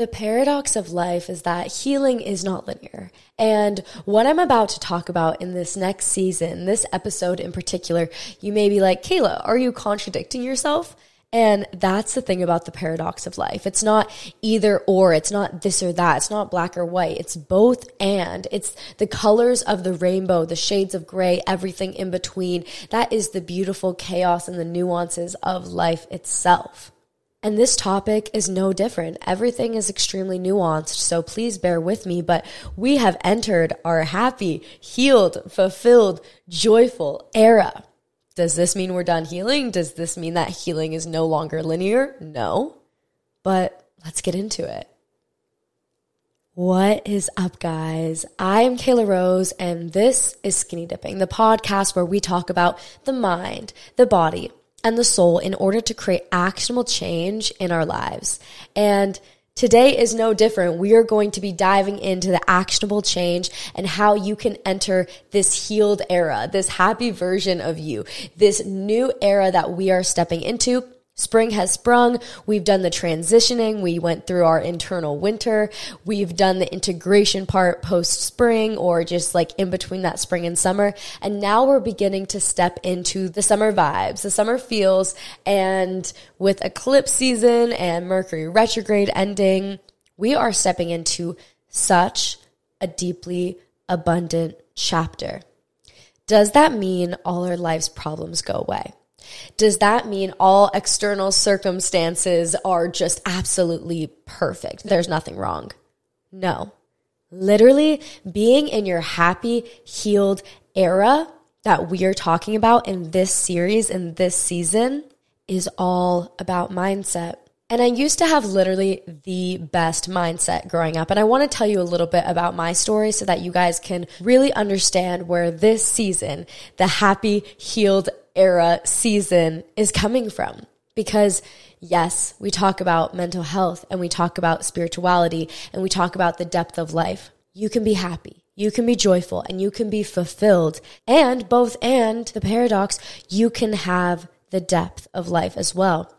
The paradox of life is that healing is not linear. And what I'm about to talk about in this next season, this episode in particular, you may be like, Kela, are you contradicting yourself? And that's the thing about the paradox of life. It's not either or. It's not this or that. It's not black or white. It's both and. It's the colors of the rainbow, the shades of gray, everything in between. That is the beautiful chaos and the nuances of life itself. And this topic is no different. Everything is extremely nuanced, so please bear with me. But we have entered our happy, healed, fulfilled, joyful era. Does this mean we're done healing? Does this mean that healing is no longer linear? No. But let's get into it. What is up, guys? I am Kela Rose, and this is Skinny Dipping, the podcast where we talk about the mind, the body, and the soul in order to create actionable change in our lives. And Today is no different. We are going to be diving into the actionable change and how you can enter this healed era, this happy version of you, this new era that we are stepping into Spring has sprung. We've done the transitioning. We went through our internal winter. We've done the integration part post spring or just like in between that spring and summer. And now we're beginning to step into the summer vibes, the summer feels. And with eclipse season and Mercury retrograde ending, we are stepping into such a deeply abundant chapter. Does that mean all our life's problems go away? Does that mean all external circumstances are just absolutely perfect? There's nothing wrong. No. Literally, being in your happy, healed era that we are talking about in this series, in this season, is all about mindset. And I used to have literally the best mindset growing up. And I want to tell you a little bit about my story so that you guys can really understand where this season, the happy, healed era season is coming from. Because yes, we talk about mental health and we talk about spirituality and we talk about the depth of life. You can be happy. You can be joyful and you can be fulfilled. And both and the paradox, you can have the depth of life as well.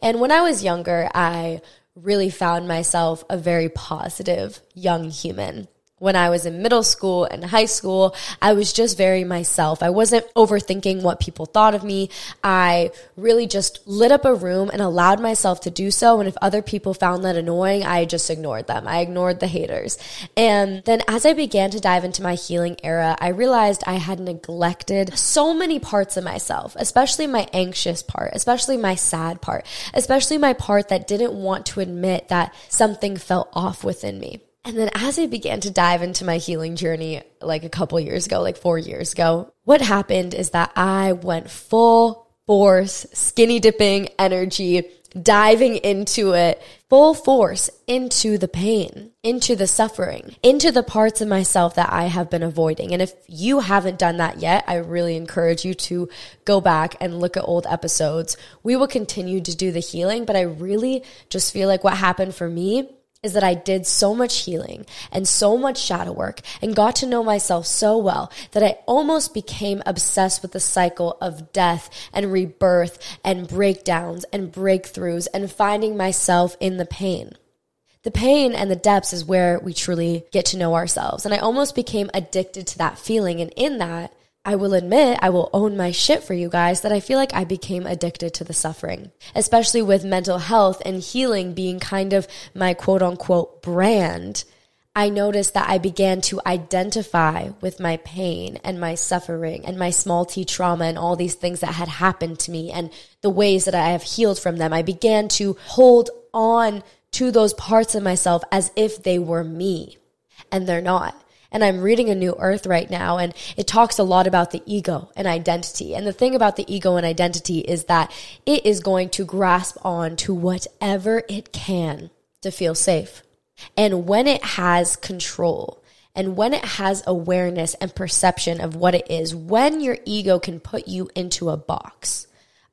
And when I was younger, I really found myself a very positive young human when I was in middle school and high school, I was just very myself. I wasn't overthinking what people thought of me. I really just lit up a room and allowed myself to do so. And if other people found that annoying, I just ignored them. I ignored the haters. And then as I began to dive into my healing era, I realized I had neglected so many parts of myself, especially my anxious part, especially my sad part, especially my part that didn't want to admit that something felt off within me. And then as I began to dive into my healing journey, like a couple years ago, like four years ago, what happened is that I went full force, skinny dipping energy, diving into it full force into the pain, into the suffering, into the parts of myself that I have been avoiding. And if you haven't done that yet, I really encourage you to go back and look at old episodes. We will continue to do the healing, but I really just feel like what happened for me is that I did so much healing and so much shadow work and got to know myself so well that I almost became obsessed with the cycle of death and rebirth and breakdowns and breakthroughs and finding myself in the pain. The pain and the depths is where we truly get to know ourselves. And I almost became addicted to that feeling. And in that, I will admit, I will own my shit for you guys that I feel like I became addicted to the suffering, especially with mental health and healing being kind of my quote unquote brand. I noticed that I began to identify with my pain and my suffering and my small t trauma and all these things that had happened to me and the ways that I have healed from them. I began to hold on to those parts of myself as if they were me and they're not. And I'm reading A New Earth right now, and it talks a lot about the ego and identity. And the thing about the ego and identity is that it is going to grasp on to whatever it can to feel safe. And when it has control, and when it has awareness and perception of what it is, when your ego can put you into a box,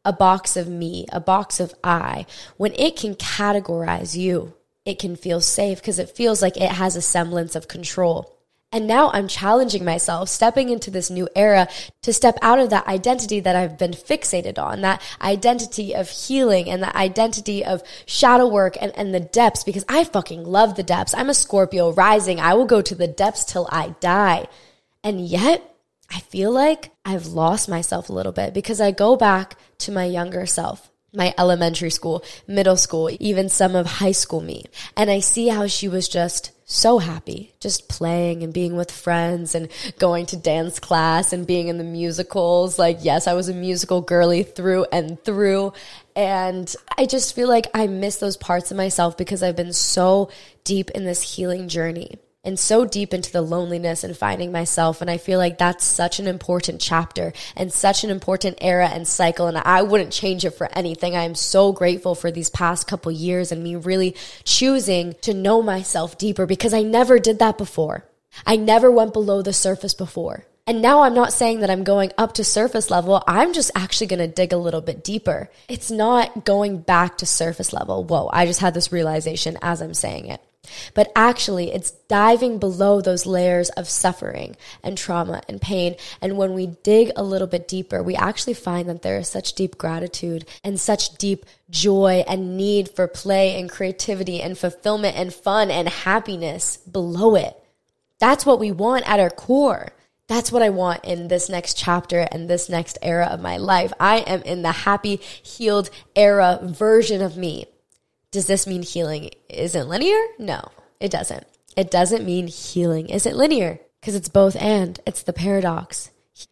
a box of me, a box of I, when it can categorize you, it can feel safe because it feels like it has a semblance of control. And now I'm challenging myself, stepping into this new era to step out of that identity that I've been fixated on, that identity of healing and that identity of shadow work and, and the depths, because I fucking love the depths. I'm a Scorpio rising. I will go to the depths till I die. And yet, I feel like I've lost myself a little bit because I go back to my younger self my elementary school, middle school, even some of high school me. And I see how she was just so happy, just playing and being with friends and going to dance class and being in the musicals. Like, yes, I was a musical girly through and through. And I just feel like I miss those parts of myself because I've been so deep in this healing journey and so deep into the loneliness and finding myself. And I feel like that's such an important chapter and such an important era and cycle. And I wouldn't change it for anything. I am so grateful for these past couple years and me really choosing to know myself deeper because I never did that before. I never went below the surface before. And now I'm not saying that I'm going up to surface level. I'm just actually going to dig a little bit deeper. It's not going back to surface level. Whoa, I just had this realization as I'm saying it. But actually, it's diving below those layers of suffering and trauma and pain. And when we dig a little bit deeper, we actually find that there is such deep gratitude and such deep joy and need for play and creativity and fulfillment and fun and happiness below it. That's what we want at our core. That's what I want in this next chapter and this next era of my life. I am in the happy, healed era version of me. Does this mean healing isn't linear? No, it doesn't. It doesn't mean healing isn't linear because it's both and. It's the paradox.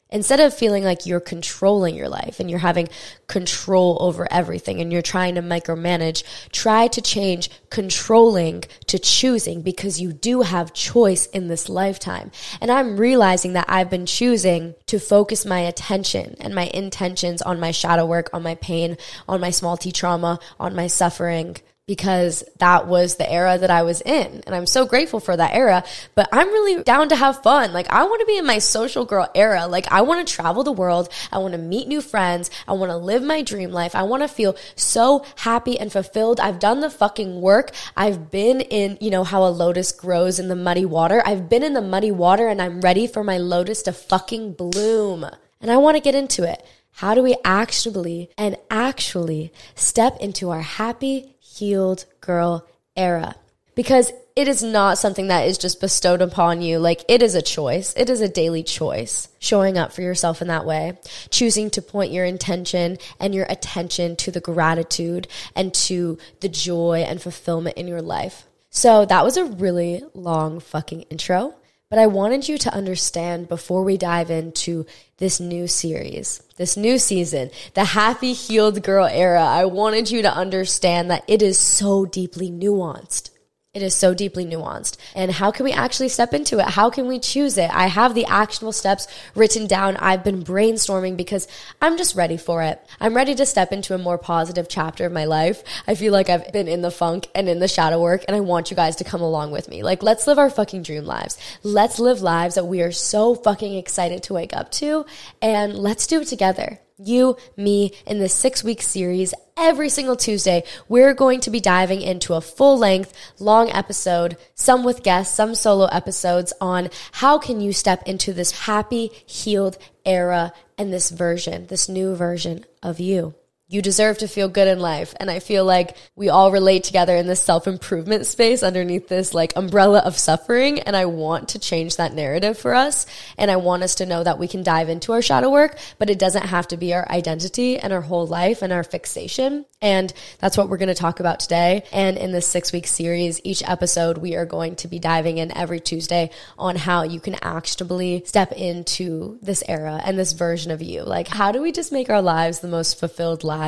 Instead of feeling like you're controlling your life and you're having control over everything and you're trying to micromanage, try to change controlling to choosing because you do have choice in this lifetime. And I'm realizing that I've been choosing to focus my attention and my intentions on my shadow work, on my pain, on my small t trauma, on my suffering because that was the era that I was in. And I'm so grateful for that era. But I'm really down to have fun. Like, I want to be in my social girl era. Like, I want to travel the world. I want to meet new friends. I want to live my dream life. I want to feel so happy and fulfilled. I've done the fucking work. I've been in, you know, how a lotus grows in the muddy water. I've been in the muddy water and I'm ready for my lotus to fucking bloom. And I want to get into it. How do we actually and actually step into our happy, healed girl era. Because it is not something that is just bestowed upon you. Like it is a choice. It is a daily choice showing up for yourself in that way, choosing to point your intention and your attention to the gratitude and to the joy and fulfillment in your life. So that was a really long fucking intro. But I wanted you to understand before we dive into this new series, this new season, the happy healed girl era. I wanted you to understand that it is so deeply nuanced. It is so deeply nuanced. And how can we actually step into it? How can we choose it? I have the actionable steps written down. I've been brainstorming because I'm just ready for it. I'm ready to step into a more positive chapter of my life. I feel like I've been in the funk and in the shadow work and I want you guys to come along with me. Like, let's live our fucking dream lives. Let's live lives that we are so fucking excited to wake up to and let's do it together you, me, in this six week series. Every single Tuesday, we're going to be diving into a full length, long episode, some with guests, some solo episodes on how can you step into this happy, healed era and this version, this new version of you. You deserve to feel good in life. And I feel like we all relate together in this self improvement space underneath this like umbrella of suffering. And I want to change that narrative for us. And I want us to know that we can dive into our shadow work, but it doesn't have to be our identity and our whole life and our fixation. And that's what we're going to talk about today. And in this six week series, each episode, we are going to be diving in every Tuesday on how you can actionably step into this era and this version of you. Like, how do we just make our lives the most fulfilled lives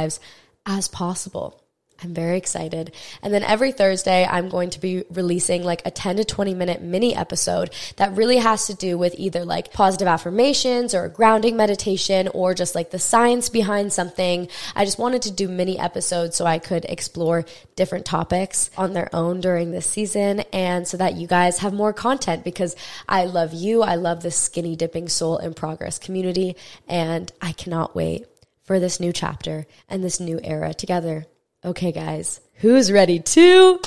as possible? I'm very excited. And then every Thursday, I'm going to be releasing like a 10 to 20 minute mini episode that really has to do with either like positive affirmations or grounding meditation or just like the science behind something. I just wanted to do mini episodes so I could explore different topics on their own during this season and so that you guys have more content because I love you. I love the skinny dipping soul in progress community and I cannot wait for this new chapter and this new era together. Okay, guys, who's ready to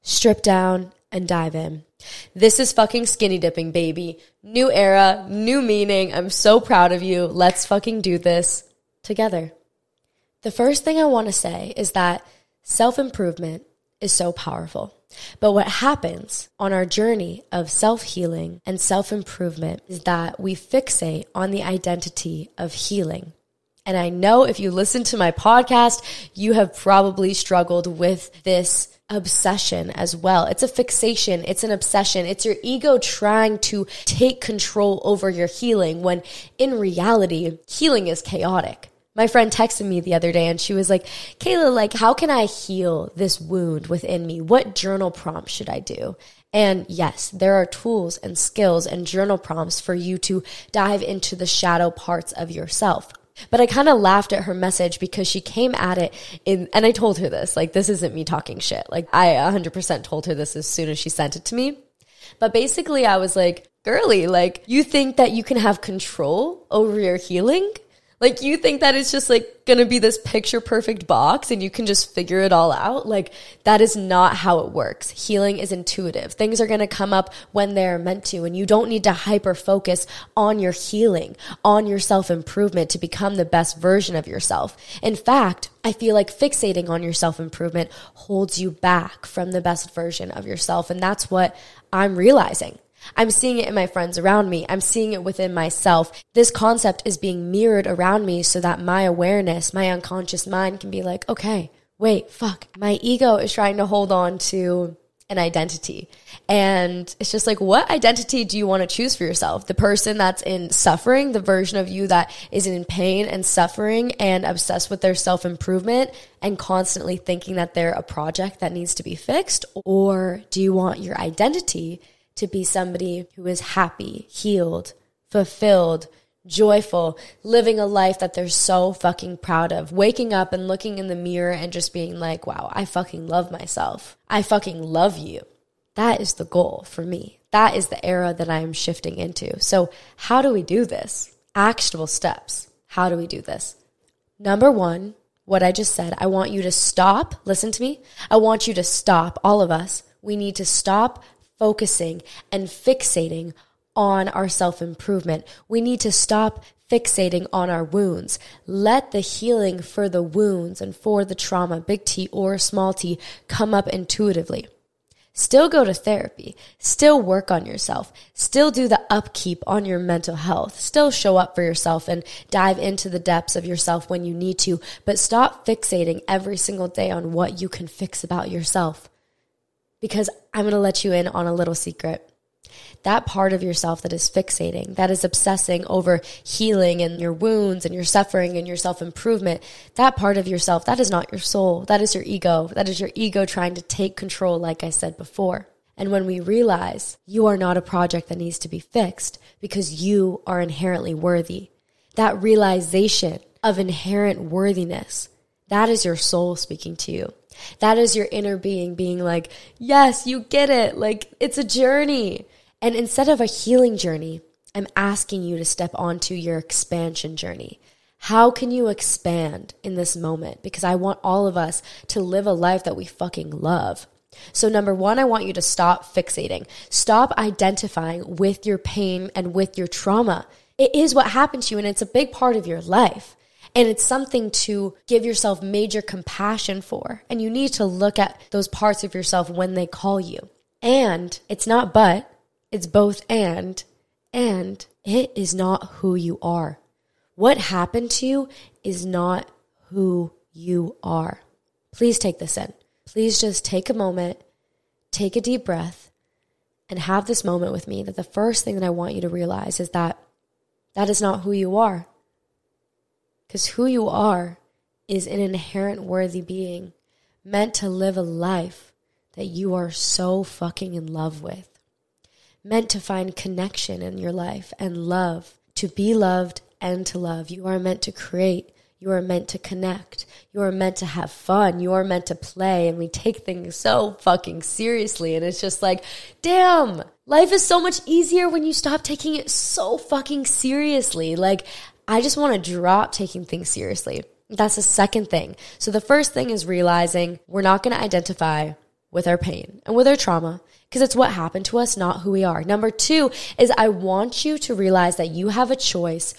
strip down and dive in? This is fucking skinny dipping, baby. New era, new meaning. I'm so proud of you. Let's fucking do this together. The first thing I want to say is that self improvement is so powerful. But what happens on our journey of self healing and self improvement is that we fixate on the identity of healing and I know if you listen to my podcast, you have probably struggled with this obsession as well. It's a fixation, it's an obsession. It's your ego trying to take control over your healing when in reality, healing is chaotic. My friend texted me the other day and she was like, Kela, like, how can I heal this wound within me? What journal prompt should I do? And yes, there are tools and skills and journal prompts for you to dive into the shadow parts of yourself. But I kind of laughed at her message because she came at it in, and I told her this, like, this isn't me talking shit. Like, I 100% told her this as soon as she sent it to me. But basically, I was like, girly, like, you think that you can have control over your healing? Like you think that it's just like going to be this picture perfect box and you can just figure it all out? Like that is not how it works. Healing is intuitive. Things are going to come up when they're meant to and you don't need to hyper focus on your healing, on your self improvement to become the best version of yourself. In fact, I feel like fixating on your self improvement holds you back from the best version of yourself. And that's what I'm realizing. I'm seeing it in my friends around me. I'm seeing it within myself. This concept is being mirrored around me so that my awareness, my unconscious mind can be like, okay, wait, fuck. My ego is trying to hold on to an identity. And it's just like, what identity do you want to choose for yourself? The person that's in suffering, the version of you that is in pain and suffering and obsessed with their self improvement and constantly thinking that they're a project that needs to be fixed? Or do you want your identity to be somebody who is happy, healed, fulfilled, joyful, living a life that they're so fucking proud of, waking up and looking in the mirror and just being like, wow, I fucking love myself. I fucking love you. That is the goal for me. That is the era that I am shifting into. So, how do we do this? Actionable steps. How do we do this? Number one, what I just said, I want you to stop. Listen to me. I want you to stop, all of us. We need to stop focusing and fixating on our self improvement. We need to stop fixating on our wounds. Let the healing for the wounds and for the trauma, big T or small t, come up intuitively. Still go to therapy. Still work on yourself. Still do the upkeep on your mental health. Still show up for yourself and dive into the depths of yourself when you need to. But stop fixating every single day on what you can fix about yourself because I'm going to let you in on a little secret. that part of yourself that is fixating, that is obsessing over healing and your wounds and your suffering and your self improvement, that part of yourself, that is not your soul. That is your ego. That is your ego trying to take control, like I said before. And when we realize you are not a project that needs to be fixed because you are inherently worthy, that realization of inherent worthiness, that is your soul speaking to you. That is your inner being being like, yes, you get it. Like it's a journey. And instead of a healing journey, I'm asking you to step onto your expansion journey. How can you expand in this moment? Because I want all of us to live a life that we fucking love. So, number one, I want you to stop fixating. Stop identifying with your pain and with your trauma. It is what happened to you, and it's a big part of your life. And it's something to give yourself major compassion for. And you need to look at those parts of yourself when they call you. And it's not but, it's both and, and it is not who you are. What happened to you is not who you are. Please take this in. Please just take a moment, take a deep breath, and have this moment with me that the first thing that I want you to realize is that that is not who you are. Because who you are is an inherent worthy being meant to live a life that you are so fucking in love with meant to find connection in your life and love, to be loved and to love. You are meant to create. You are meant to connect. You are meant to have fun. You are meant to play. And we take things so fucking seriously. And it's just like, damn, life is so much easier when you stop taking it so fucking seriously. Like, I just want to drop taking things seriously. That's the second thing. So the first thing is realizing we're not going to identify with our pain and with our trauma because it's what happened to us, not who we are. Number two is I want you to realize that you have a choice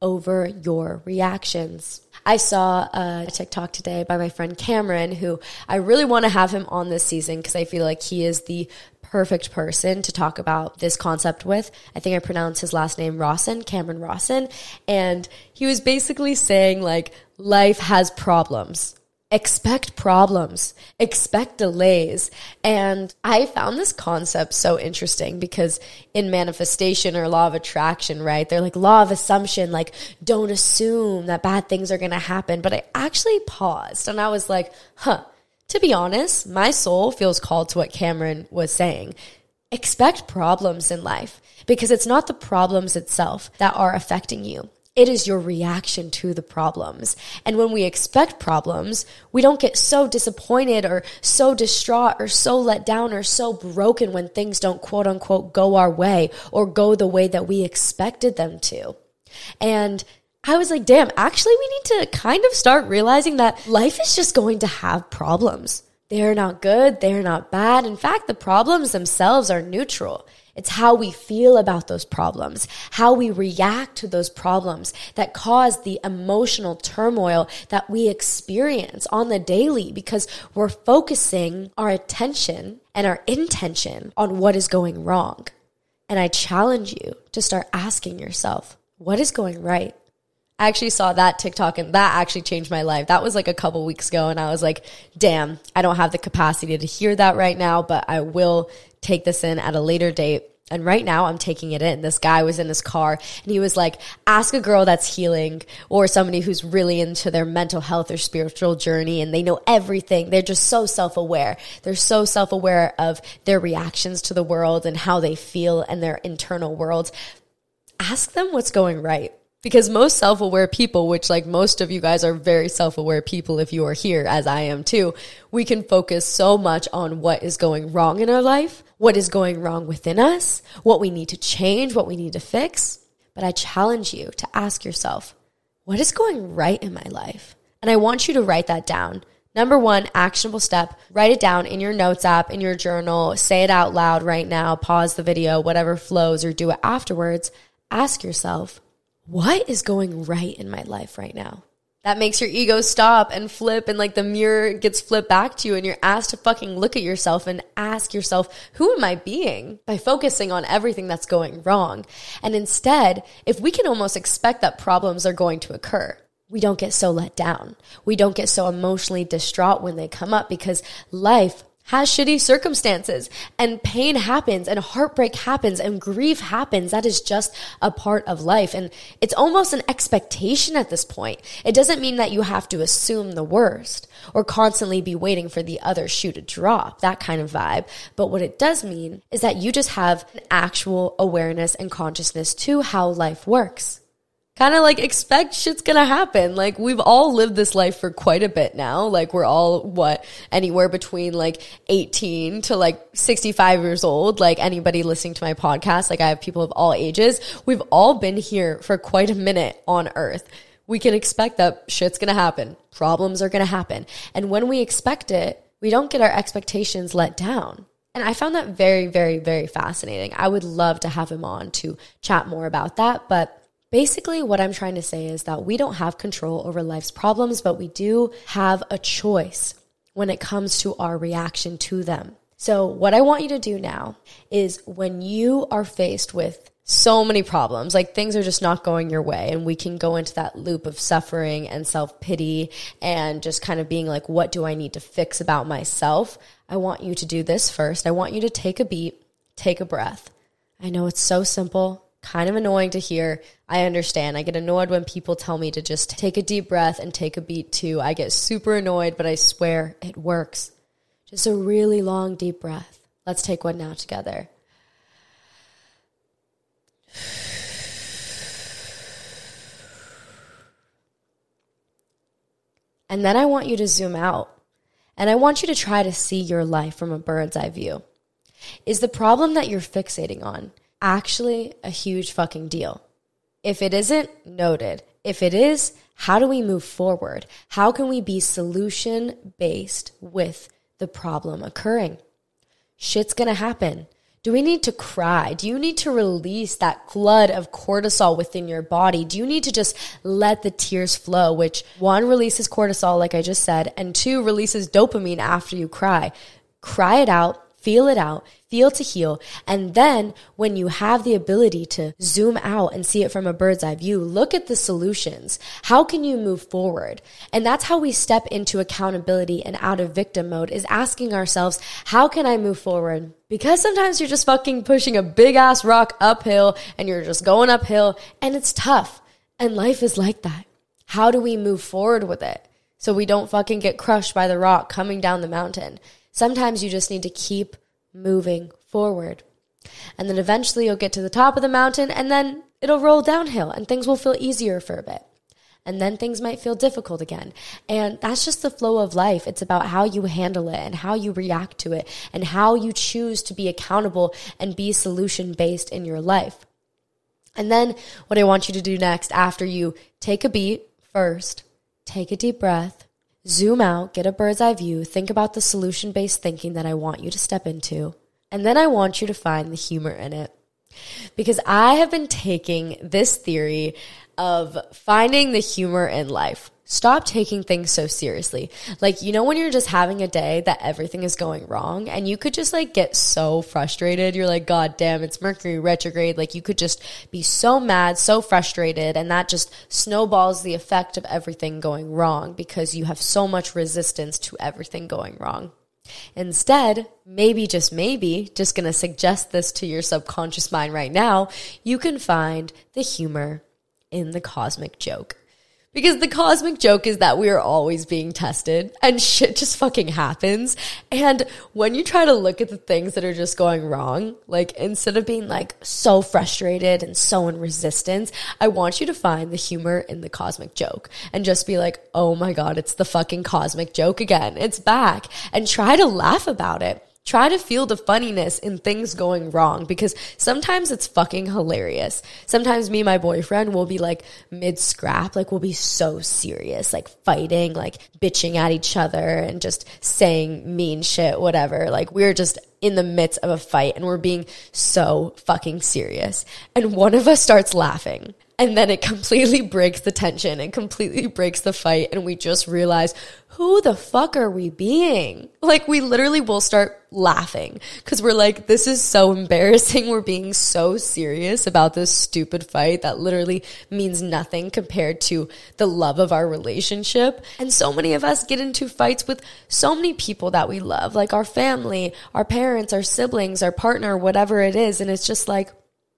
over your reactions. I saw a TikTok today by my friend Cameron, who I really want to have him on this season because I feel like he is the perfect person to talk about this concept with. I think I pronounced his last name Rawson, Cameron Rawson. And he was basically saying, like, life has problems expect problems, expect delays. And I found this concept so interesting because in manifestation or law of attraction, right? They're like law of assumption, like don't assume that bad things are going to happen. But I actually paused and I was like, huh, to be honest, my soul feels called to what Cameron was saying. Expect problems in life because it's not the problems itself that are affecting you. It is your reaction to the problems. And when we expect problems, we don't get so disappointed or so distraught or so let down or so broken when things don't quote unquote go our way or go the way that we expected them to. And I was like, damn, actually, we need to kind of start realizing that life is just going to have problems. They're not good. They're not bad. In fact, the problems themselves are neutral. It's how we feel about those problems, how we react to those problems that cause the emotional turmoil that we experience on the daily because we're focusing our attention and our intention on what is going wrong. And I challenge you to start asking yourself, what is going right? I actually saw that TikTok and that actually changed my life. That was like a couple weeks ago and I was like, damn, I don't have the capacity to hear that right now, but I will take this in at a later date. And right now I'm taking it in. This guy was in his car and he was like, ask a girl that's healing or somebody who's really into their mental health or spiritual journey and they know everything. They're just so self aware. They're so self aware of their reactions to the world and how they feel and their internal world. Ask them what's going right because most self-aware people which like most of you guys are very self-aware people if you are here as i am too we can focus so much on what is going wrong in our life what is going wrong within us what we need to change what we need to fix. But i challenge you to ask yourself what is going right in my life? And i want you to write that down. Number one, actionable step, write it down in your notes app, in your journal, say it out loud right now, pause the video, whatever flows, or do it afterwards. Ask yourself, what is going right in my life right now? That makes your ego stop and flip, and like the mirror gets flipped back to you, and you're asked to fucking look at yourself and ask yourself, who am I being? By focusing on everything that's going wrong. And instead, if we can almost expect that problems are going to occur, we don't get so let down. We don't get so emotionally distraught when they come up because life has shitty circumstances and pain happens and heartbreak happens and grief happens. That is just a part of life. And it's almost an expectation at this point. It doesn't mean that you have to assume the worst or constantly be waiting for the other shoe to drop, that kind of vibe. But what it does mean is that you just have an actual awareness and consciousness to how life works kind of like expect shit's gonna happen. Like we've all lived this life for quite a bit now. Like we're all what anywhere between like 18 to like 65 years old. Like anybody listening to my podcast, like I have people of all ages. We've all been here for quite a minute on earth. We can expect that shit's gonna happen. Problems are gonna happen. And when we expect it, we don't get our expectations let down. And I found that very, very, very fascinating. I would love to have him on to chat more about that, but Basically, what I'm trying to say is that we don't have control over life's problems, but we do have a choice when it comes to our reaction to them. So, what I want you to do now is when you are faced with so many problems, like things are just not going your way, and we can go into that loop of suffering and self pity and just kind of being like, what do I need to fix about myself? I want you to do this first. I want you to take a beat, take a breath. I know it's so simple kind of annoying to hear. I understand. I get annoyed when people tell me to just take a deep breath and take a beat too. I get super annoyed, but I swear it works. Just a really long, deep breath. Let's take one now together. And then I want you to zoom out. And I want you to try to see your life from a bird's eye view. Is the problem that you're fixating on actually a huge fucking deal? If it isn't, noted. If it is, how do we move forward? How can we be solution based with the problem occurring? Shit's gonna happen. Do we need to cry? Do you need to release that flood of cortisol within your body? Do you need to just let the tears flow, which one releases cortisol, like I just said, and two releases dopamine after you cry? Cry it out, feel it out, feel to heal. And then when you have the ability to zoom out and see it from a bird's eye view, look at the solutions. How can you move forward? And that's how we step into accountability and out of victim mode is asking ourselves, how can I move forward? Because sometimes you're just fucking pushing a big ass rock uphill and you're just going uphill and it's tough. And life is like that. How do we move forward with it? So we don't fucking get crushed by the rock coming down the mountain. Sometimes you just need to keep moving forward. And then eventually you'll get to the top of the mountain and then it'll roll downhill and things will feel easier for a bit. And then things might feel difficult again. And that's just the flow of life. It's about how you handle it and how you react to it and how you choose to be accountable and be solution based in your life. And then what I want you to do next after you take a beat first, take a deep breath, Zoom out, get a bird's eye view, think about the solution based thinking that I want you to step into, and then I want you to find the humor in it. Because I have been taking this theory of finding the humor in life Stop taking things so seriously. Like, you know, when you're just having a day that everything is going wrong and you could just like get so frustrated. You're like, God damn, it's Mercury retrograde. Like, you could just be so mad, so frustrated, and that just snowballs the effect of everything going wrong because you have so much resistance to everything going wrong. Instead, maybe, just maybe, just gonna suggest this to your subconscious mind right now, you can find the humor in the cosmic joke. Because the cosmic joke is that we are always being tested and shit just fucking happens. And when you try to look at the things that are just going wrong, like instead of being like so frustrated and so in resistance, I want you to find the humor in the cosmic joke and just be like, oh my God, it's the fucking cosmic joke again. It's back and try to laugh about it. Try to feel the funniness in things going wrong because sometimes it's fucking hilarious. Sometimes me and my boyfriend will be like mid scrap, like we'll be so serious, like fighting, like bitching at each other and just saying mean shit, whatever. Like we're just in the midst of a fight and we're being so fucking serious. And one of us starts laughing And then it completely breaks the tension and completely breaks the fight. And we just realize, who the fuck are we being? Like, we literally will start laughing because we're like, this is so embarrassing. We're being so serious about this stupid fight that literally means nothing compared to the love of our relationship. And so many of us get into fights with so many people that we love, like our family, our parents, our siblings, our partner, whatever it is. And it's just like,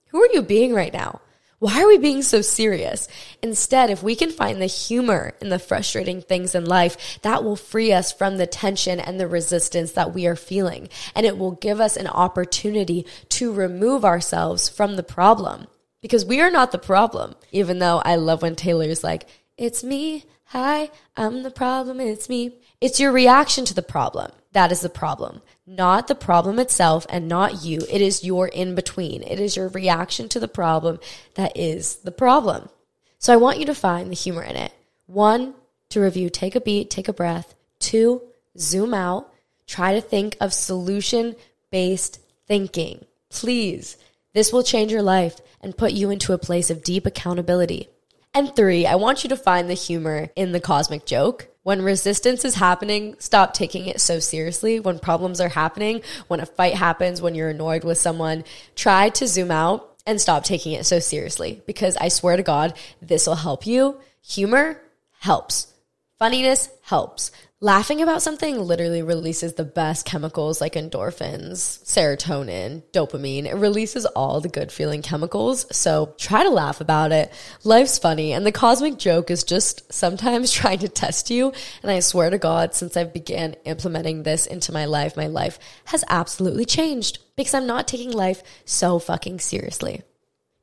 who are you being right now? Why are we being so serious? Instead, if we can find the humor in the frustrating things in life, that will free us from the tension and the resistance that we are feeling. And it will give us an opportunity to remove ourselves from the problem because we are not the problem. Even though I love when Taylor's like, it's me. Hi, I'm the problem. It's me. It's your reaction to the problem. That is the problem not the problem itself and not you. It is your in between. It is your reaction to the problem that is the problem. So I want you to find the humor in it. One, to review, take a beat, take a breath. Two, zoom out. Try to think of solution based thinking. Please, this will change your life and put you into a place of deep accountability. And three, I want you to find the humor in the cosmic joke. When resistance is happening, stop taking it so seriously. When problems are happening, when a fight happens, when you're annoyed with someone, try to zoom out and stop taking it so seriously because I swear to God, this will help you. Humor helps. Funniness helps. Laughing about something literally releases the best chemicals like endorphins, serotonin, dopamine. It releases all the good feeling chemicals. So try to laugh about it. Life's funny. And the cosmic joke is just sometimes trying to test you. And I swear to God, since I've began implementing this into my life, my life has absolutely changed because I'm not taking life so fucking seriously.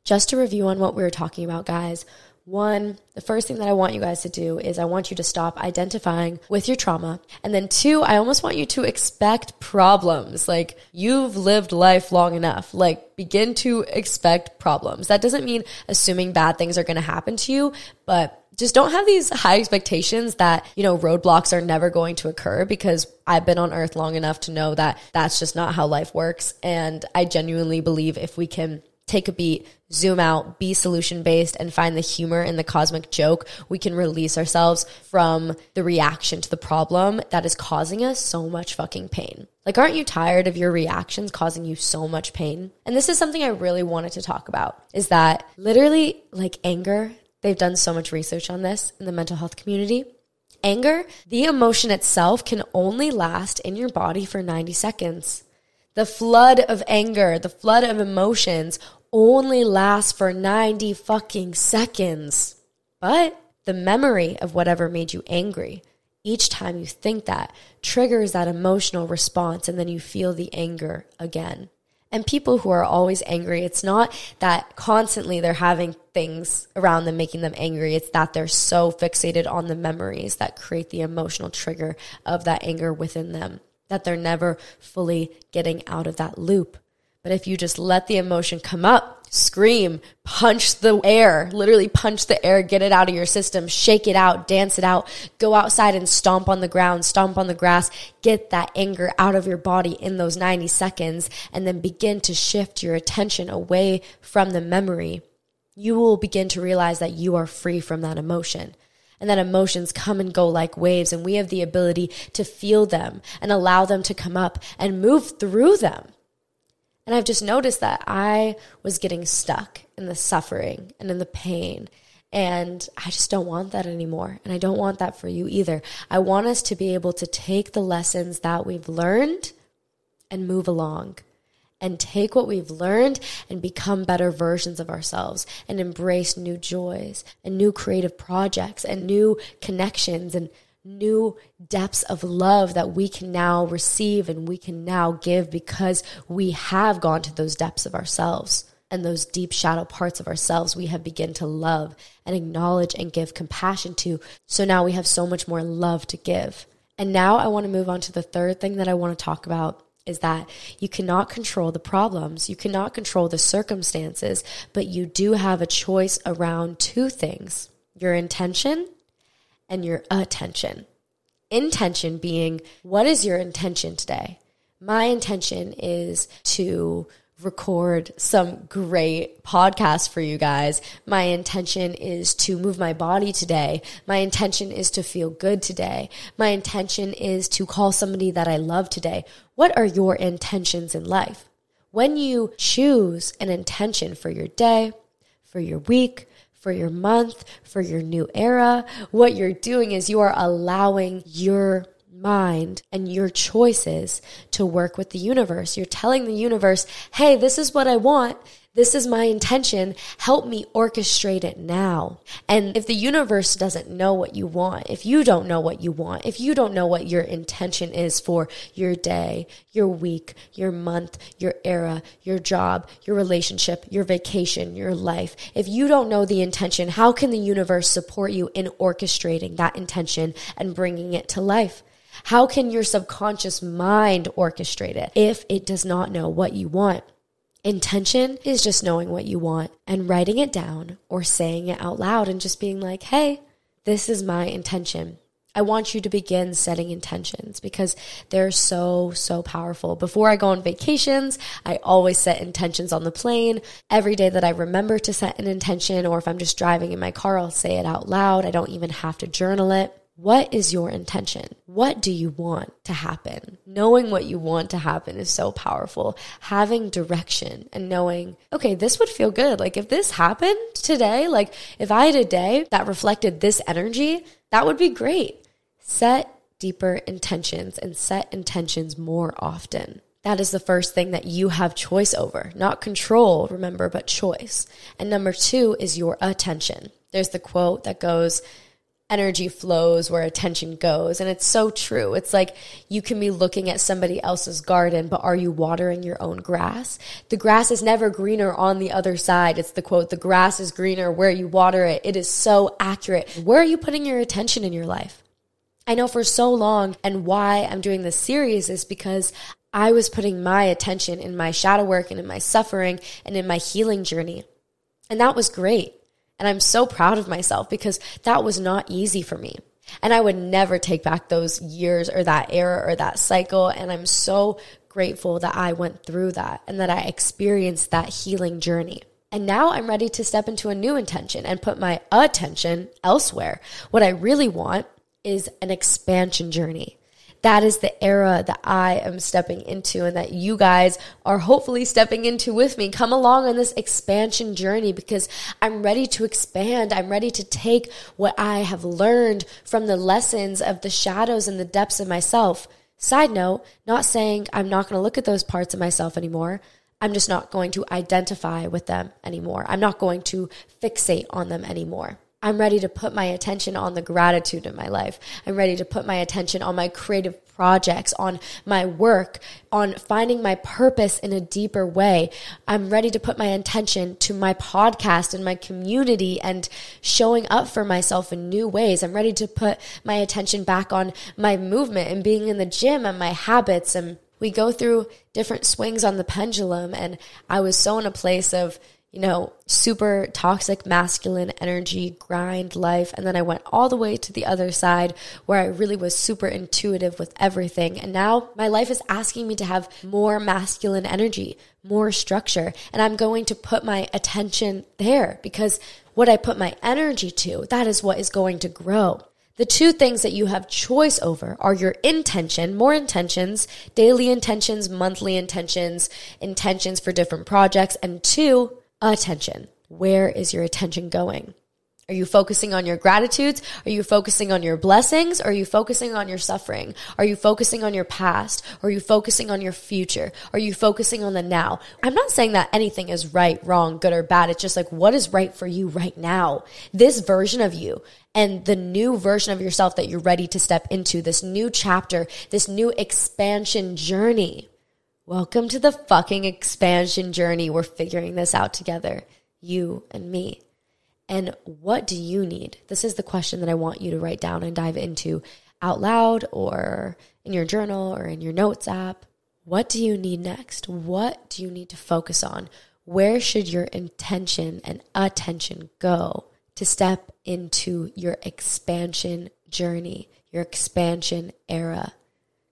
Just to review on what we were talking about, guys, one, the first thing that I want you guys to do is I want you to stop identifying with your trauma. And then two, I almost want you to expect problems. Like you've lived life long enough. Like begin to expect problems. That doesn't mean assuming bad things are going to happen to you, but just don't have these high expectations that, you know, roadblocks are never going to occur because I've been on earth long enough to know that that's just not how life works. And I genuinely believe if we can take a beat, zoom out, be solution based, and find the humor in the cosmic joke, we can release ourselves from the reaction to the problem that is causing us so much fucking pain. Like, aren't you tired of your reactions causing you so much pain? And this is something I really wanted to talk about is that literally, like anger, they've done so much research on this in the mental health community. Anger, the emotion itself can only last in your body for 90 seconds. The flood of anger, the flood of emotions only lasts for 90 fucking seconds. But the memory of whatever made you angry, each time you think that, triggers that emotional response, and then you feel the anger again. And people who are always angry, it's not that constantly they're having things around them making them angry. It's that they're so fixated on the memories that create the emotional trigger of that anger within them that they're never fully getting out of that loop. But if you just let the emotion come up, scream, punch the air, literally punch the air, get it out of your system, shake it out, dance it out, go outside and stomp on the ground, stomp on the grass, get that anger out of your body in those 90 seconds, and then begin to shift your attention away from the memory, you will begin to realize that you are free from that emotion and that emotions come and go like waves, and we have the ability to feel them and allow them to come up and move through them. And I've just noticed that I was getting stuck in the suffering and in the pain. And I just don't want that anymore. And I don't want that for you either. I want us to be able to take the lessons that we've learned and move along and take what we've learned and become better versions of ourselves and embrace new joys and new creative projects and new connections and new depths of love that we can now receive and we can now give because we have gone to those depths of ourselves and those deep shadow parts of ourselves we have begun to love and acknowledge and give compassion to. So now we have so much more love to give. And now I want to move on to the third thing that I want to talk about is that you cannot control the problems, you cannot control the circumstances, but you do have a choice around two things your intention and your attention. Intention being, what is your intention today? My intention is to record some great podcasts for you guys. My intention is to move my body today. My intention is to feel good today. My intention is to call somebody that I love today. What are your intentions in life? When you choose an intention for your day, for your week, for your month, for your new era, what you're doing is you are allowing your mind and your choices to work with the universe. You're telling the universe, hey, this is what I want. This is my intention. Help me orchestrate it now. And if the universe doesn't know what you want, if you don't know what you want, if you don't know what your intention is for your day, your week, your month, your era, your job, your relationship, your vacation, your life, if you don't know the intention, how can the universe support you in orchestrating that intention and bringing it to life? How can your subconscious mind orchestrate it if it does not know what you want? Intention is just knowing what you want and writing it down or saying it out loud and just being like, hey, this is my intention. I want you to begin setting intentions because they're so, so powerful. Before I go on vacations, I always set intentions on the plane. Every day that I remember to set an intention, or if I'm just driving in my car, I'll say it out loud. I don't even have to journal it. What is your intention? What do you want to happen? Knowing what you want to happen is so powerful. Having direction and knowing, okay, this would feel good. Like if this happened today, like if I had a day that reflected this energy, that would be great. Set deeper intentions and set intentions more often. That is the first thing that you have choice over, not control, remember, but choice. And number two is your attention. There's the quote that goes, energy flows where attention goes. And it's so true. It's like you can be looking at somebody else's garden, but are you watering your own grass? The grass is never greener on the other side. It's the quote, the grass is greener where you water it. It is so accurate. Where are you putting your attention in your life? I know for so long, and why I'm doing this series is because I was putting my attention in my shadow work and in my suffering and in my healing journey. And that was great. And I'm so proud of myself because that was not easy for me. And I would never take back those years or that era or that cycle. And I'm so grateful that I went through that and that I experienced that healing journey. And now I'm ready to step into a new intention and put my attention elsewhere. What I really want is an expansion journey that is the era that I am stepping into and that you guys are hopefully stepping into with me. Come along on this expansion journey because I'm ready to expand. I'm ready to take what I have learned from the lessons of the shadows and the depths of myself. Side note, not saying I'm not going to look at those parts of myself anymore. I'm just not going to identify with them anymore. I'm not going to fixate on them anymore. I'm ready to put my attention on the gratitude in my life. I'm ready to put my attention on my creative projects, on my work, on finding my purpose in a deeper way. I'm ready to put my attention to my podcast and my community and showing up for myself in new ways. I'm ready to put my attention back on my movement and being in the gym and my habits. And we go through different swings on the pendulum. And I was so in a place of, you know, super toxic masculine energy, grind life. And then I went all the way to the other side where I really was super intuitive with everything. And now my life is asking me to have more masculine energy, more structure. And I'm going to put my attention there because what I put my energy to, that is what is going to grow. The two things that you have choice over are your intention, more intentions, daily intentions, monthly intentions, intentions for different projects, and two, attention. Where is your attention going? Are you focusing on your gratitudes? Are you focusing on your blessings? Are you focusing on your suffering? Are you focusing on your past? Are you focusing on your future? Are you focusing on the now? I'm not saying that anything is right, wrong, good, or bad. It's just like, what is right for you right now? This version of you and the new version of yourself that you're ready to step into, this new chapter, this new expansion journey. Welcome to the fucking expansion journey. We're figuring this out together, you and me. And what do you need? This is the question that I want you to write down and dive into out loud or in your journal or in your notes app. What do you need next? What do you need to focus on? Where should your intention and attention go to step into your expansion journey, your expansion era?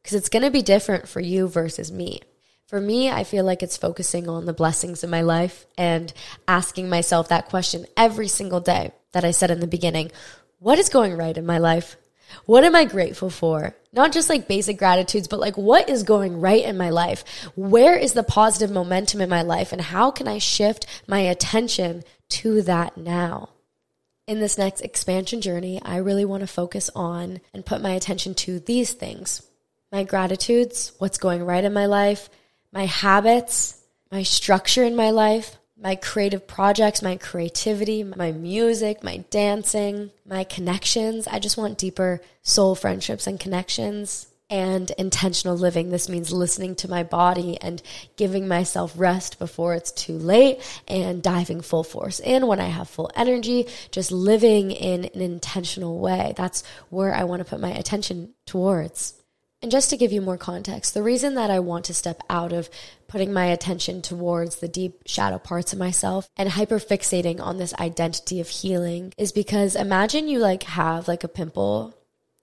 Because it's going to be different for you versus me. For me, I feel like it's focusing on the blessings in my life and asking myself that question every single day that I said in the beginning. What is going right in my life? What am I grateful for? Not just like basic gratitudes, but like what is going right in my life? Where is the positive momentum in my life? And how can I shift my attention to that now? In this next expansion journey, I really want to focus on and put my attention to these things my gratitudes, what's going right in my life, my habits, my structure in my life, my creative projects, my creativity, my music, my dancing, my connections. I just want deeper soul friendships and connections and intentional living. This means listening to my body and giving myself rest before it's too late and diving full force in when I have full energy, just living in an intentional way. That's where I want to put my attention towards. And just to give you more context, the reason that I want to step out of putting my attention towards the deep shadow parts of myself and hyper fixating on this identity of healing is because imagine you like have like a pimple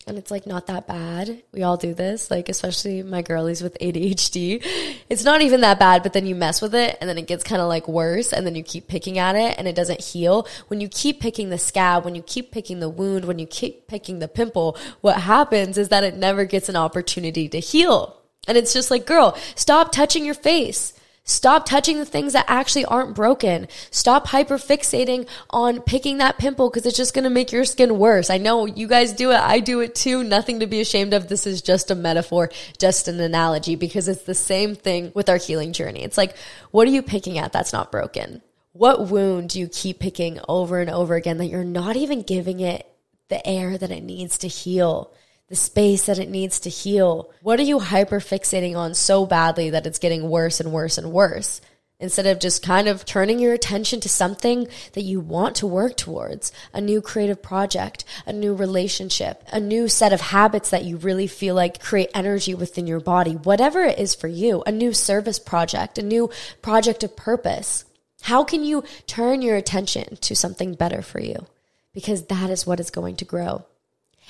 and it's like not that bad. We all do this, like especially my girlies with ADHD. It's not even that bad, but then you mess with it and then it gets kind of like worse and then you keep picking at it and it doesn't heal. When you keep picking the scab, when you keep picking the wound, when you keep picking the pimple, what happens is that it never gets an opportunity to heal. And it's just like, girl, stop touching your face. Stop touching the things that actually aren't broken. Stop hyperfixating on picking that pimple because it's just going to make your skin worse. I know you guys do it. I do it too. Nothing to be ashamed of. This is just a metaphor, just an analogy because it's the same thing with our healing journey. It's like, what are you picking at that's not broken? What wound do you keep picking over and over again that you're not even giving it the air that it needs to heal? The space that it needs to heal? What are you hyper fixating on so badly that it's getting worse and worse and worse? Instead of just kind of turning your attention to something that you want to work towards, a new creative project, a new relationship, a new set of habits that you really feel like create energy within your body, whatever it is for you, a new service project, a new project of purpose. How can you turn your attention to something better for you? Because that is what is going to grow.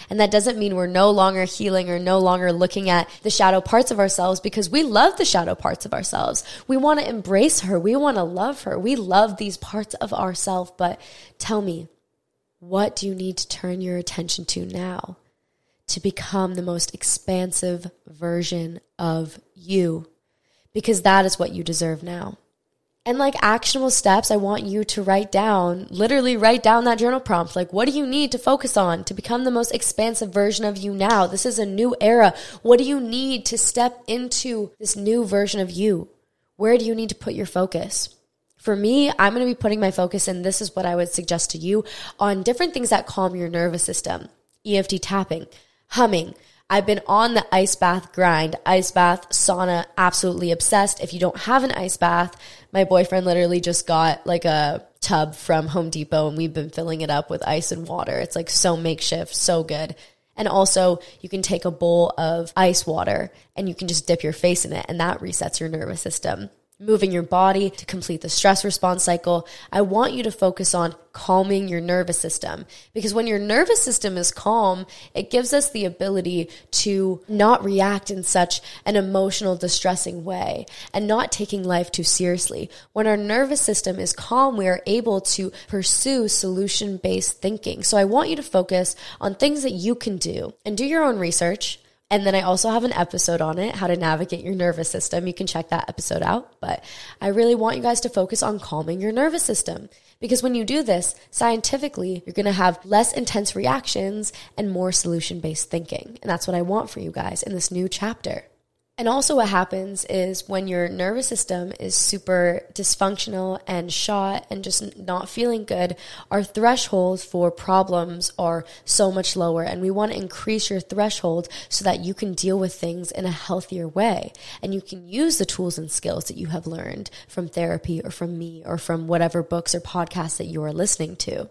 And that doesn't mean we're no longer healing or no longer looking at the shadow parts of ourselves because we love the shadow parts of ourselves. We want to embrace her. We want to love her. We love these parts of ourselves. But tell me, what do you need to turn your attention to now to become the most expansive version of you? Because that is what you deserve now. And like actionable steps, I want you to write down, literally write down that journal prompt. Like, what do you need to focus on to become the most expansive version of you now? This is a new era. What do you need to step into this new version of you? Where do you need to put your focus? For me, I'm going to be putting my focus, and this is what I would suggest to you on different things that calm your nervous system EFT tapping, humming, I've been on the ice bath grind, ice bath, sauna, absolutely obsessed. If you don't have an ice bath, my boyfriend literally just got like a tub from Home Depot and we've been filling it up with ice and water. It's like so makeshift, so good. And also, you can take a bowl of ice water and you can just dip your face in it, and that resets your nervous system moving your body to complete the stress response cycle. I want you to focus on calming your nervous system because when your nervous system is calm, it gives us the ability to not react in such an emotional, distressing way and not taking life too seriously. When our nervous system is calm, we are able to pursue solution based thinking. So I want you to focus on things that you can do and do your own research and then I also have an episode on it, how to navigate your nervous system. You can check that episode out. But I really want you guys to focus on calming your nervous system. Because when you do this, scientifically, you're going to have less intense reactions and more solution based thinking. And that's what I want for you guys in this new chapter. And also, what happens is when your nervous system is super dysfunctional and shot and just not feeling good, our thresholds for problems are so much lower. And we want to increase your threshold so that you can deal with things in a healthier way. And you can use the tools and skills that you have learned from therapy or from me or from whatever books or podcasts that you are listening to.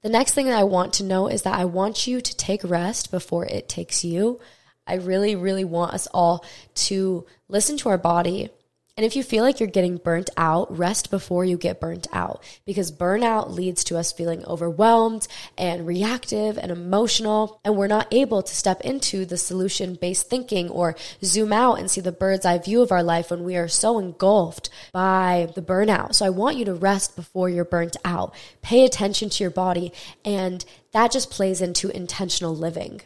The next thing that I want to know is that I want you to take rest before it takes you. I really, really want us all to listen to our body And if you feel like you're getting burnt out, rest before you get burnt out because burnout leads to us feeling overwhelmed and reactive and emotional. And we're not able to step into the solution based thinking or zoom out and see the bird's eye view of our life when we are so engulfed by the burnout. So I want you to rest before you're burnt out. Pay attention to your body. And that just plays into intentional living.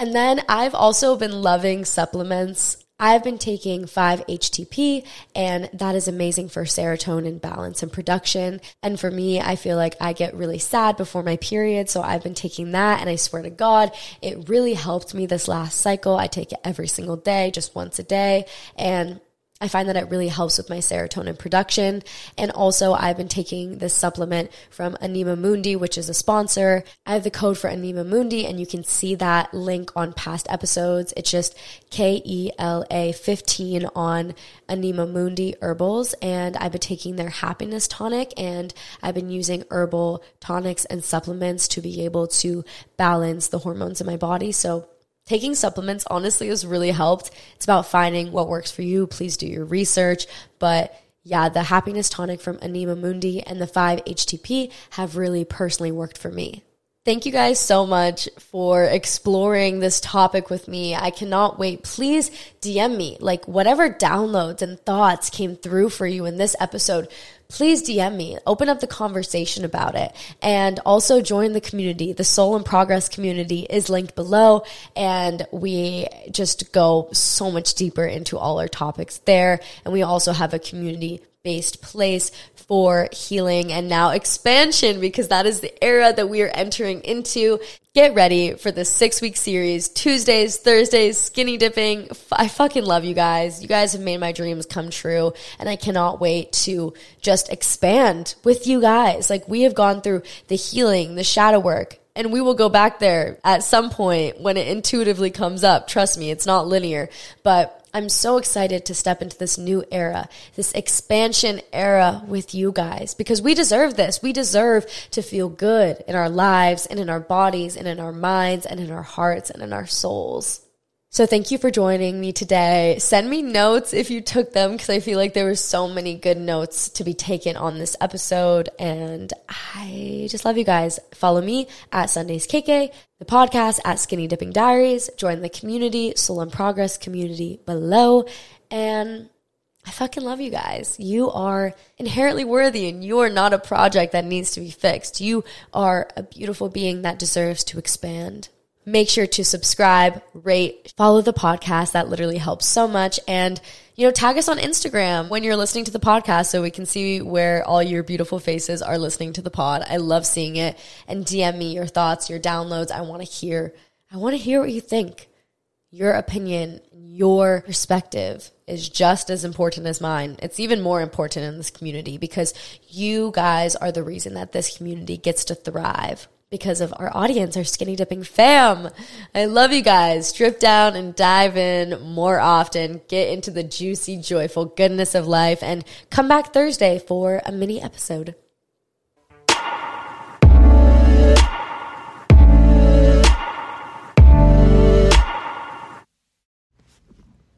And then I've also been loving supplements. I've been taking 5-HTP and that is amazing for serotonin balance and production. And for me, I feel like I get really sad before my period. So I've been taking that and I swear to God, it really helped me this last cycle. I take it every single day, just once a day. And I find that it really helps with my serotonin production. And also, I've been taking this supplement from Anima Mundi, which is a sponsor. I have the code for Anima Mundi, and you can see that link on past episodes. It's just K E L A 15 on Anima Mundi Herbals. And I've been taking their happiness tonic, and I've been using herbal tonics and supplements to be able to balance the hormones in my body. So, Taking supplements honestly has really helped. It's about finding what works for you. Please do your research. But yeah, the happiness tonic from Anima Mundi and the 5-HTP have really personally worked for me. Thank you guys so much for exploring this topic with me. I cannot wait. Please DM me, like whatever downloads and thoughts came through for you in this episode please DM me, open up the conversation about it, and also join the community. The Soul in Progress community is linked below, and we just go so much deeper into all our topics there. And we also have a community based place for healing and now expansion because that is the era that we are entering into. Get ready for the six week series, Tuesdays, Thursdays, skinny dipping. I fucking love you guys. You guys have made my dreams come true and I cannot wait to just expand with you guys. Like we have gone through the healing, the shadow work, and we will go back there at some point when it intuitively comes up. Trust me, it's not linear, but I'm so excited to step into this new era, this expansion era with you guys because we deserve this. We deserve to feel good in our lives and in our bodies and in our minds and in our hearts and in our souls. So thank you for joining me today. Send me notes if you took them because I feel like there were so many good notes to be taken on this episode. And I just love you guys. Follow me at Sundazed KK, the podcast at Skinny Dipping Diaries. Join the community, Soul in Progress community below. And I fucking love you guys. You are inherently worthy and you are not a project that needs to be fixed. You are a beautiful being that deserves to expand. Make sure to subscribe, rate, follow the podcast. That literally helps so much. And, you know, tag us on Instagram when you're listening to the podcast so we can see where all your beautiful faces are listening to the pod. I love seeing it. And DM me your thoughts, your downloads. I want to hear, I want to hear what you think. Your opinion, your perspective is just as important as mine. It's even more important in this community because you guys are the reason that this community gets to thrive because of our audience, our skinny dipping fam. I love you guys. Strip down and dive in more often. Get into the juicy, joyful goodness of life and come back Thursday for a mini episode.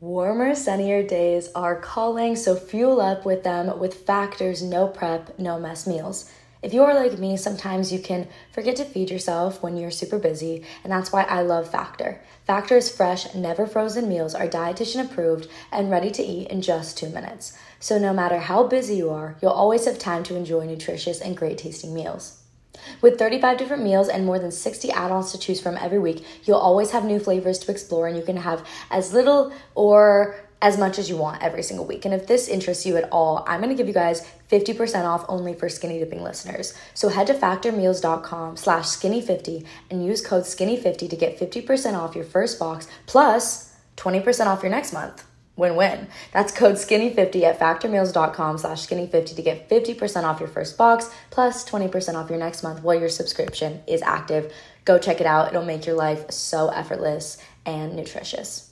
Warmer, sunnier days are calling, so fuel up with them with Factor's no prep, no mess meals. If you are like me, sometimes you can forget to feed yourself when you're super busy, and that's why I love Factor. Factor's fresh, never frozen meals are dietitian approved and ready to eat in just two minutes. So no matter how busy you are, you'll always have time to enjoy nutritious and great tasting meals. With 35 different meals and more than 60 add ons to choose from every week, you'll always have new flavors to explore, and you can have as little or as much as you want every single week. And if this interests you at all, I'm gonna give you guys 50% off only for skinny dipping listeners. So head to factormeals.com slash skinny50 and use code skinny50 to get 50% off your first box plus 20% off your next month. Win-win. That's code skinny50 at factormeals.com slash skinny50 to get 50% off your first box plus 20% off your next month while your subscription is active. Go check it out. It'll make your life so effortless and nutritious.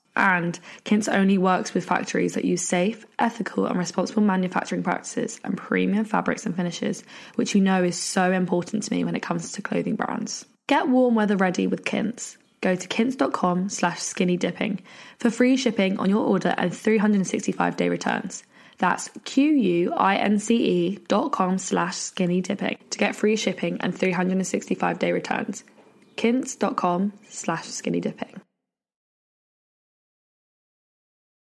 And Quince only works with factories that use safe, ethical, and responsible manufacturing practices and premium fabrics and finishes, which you know is so important to me when it comes to clothing brands. Get warm weather ready with Quince. Go to quince.com slash skinny dipping for free shipping on your order and 365 day returns. That's Q-U-I-N-C-E dot com slash skinny dipping to get free shipping and 365 day returns. Quince.com slash skinny dipping.